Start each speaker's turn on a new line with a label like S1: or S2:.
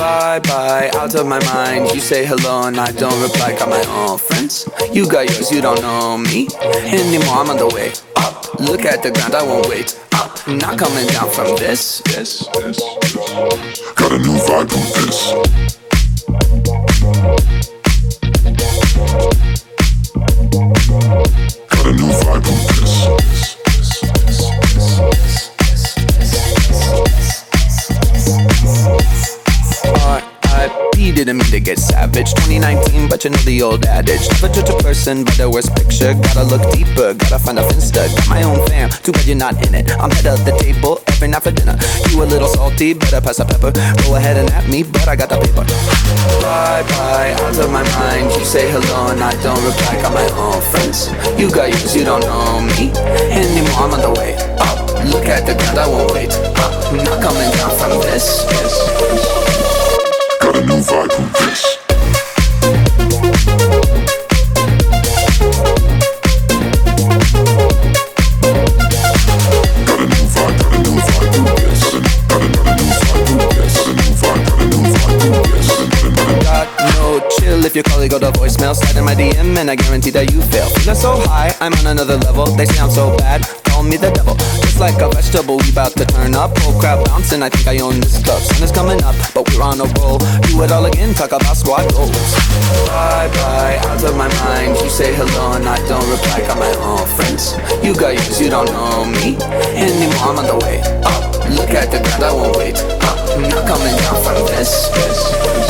S1: Bye bye, out of my mind. You say hello and I don't reply. Got my own friends. You got yours, you don't know me anymore. I'm on the way up. Look at the ground, I won't wait up. Not coming down from this. This, this.
S2: Got a new vibe who
S1: dis. Didn't mean to get savage. 2019, but you know the old adage. Never judge a person by the worst picture. Gotta look deeper, gotta find a finsta. Got my own fam, too bad you're not in it. I'm head of the table every night for dinner. You a little salty, better pass the pepper. Go ahead and at me, but I got the paper. Bye bye, out of my mind. You say hello and I don't reply. Got my own friends. You got yours, you don't know me anymore. I'm on the way up. Look at the ground, I won't wait up. Not coming down from this.
S2: Got
S1: if your calling go to voicemail. Slide in my DM and I guarantee that you fail. Feeling so high, I'm on another level. They sound so bad, call me the devil. Just like a vegetable, we bout to turn up. Whole crowd bouncing, I think I own this club. Sun is coming up, but we're on a roll. Do it all again, talk about squad goals. Bye bye, out of my mind. You say hello and I don't reply. Got my own friends. You got yours, you don't know me anymore. I'm on the way up. Look at the ground, I won't wait up. I'm not coming down from this. this.
S2: Got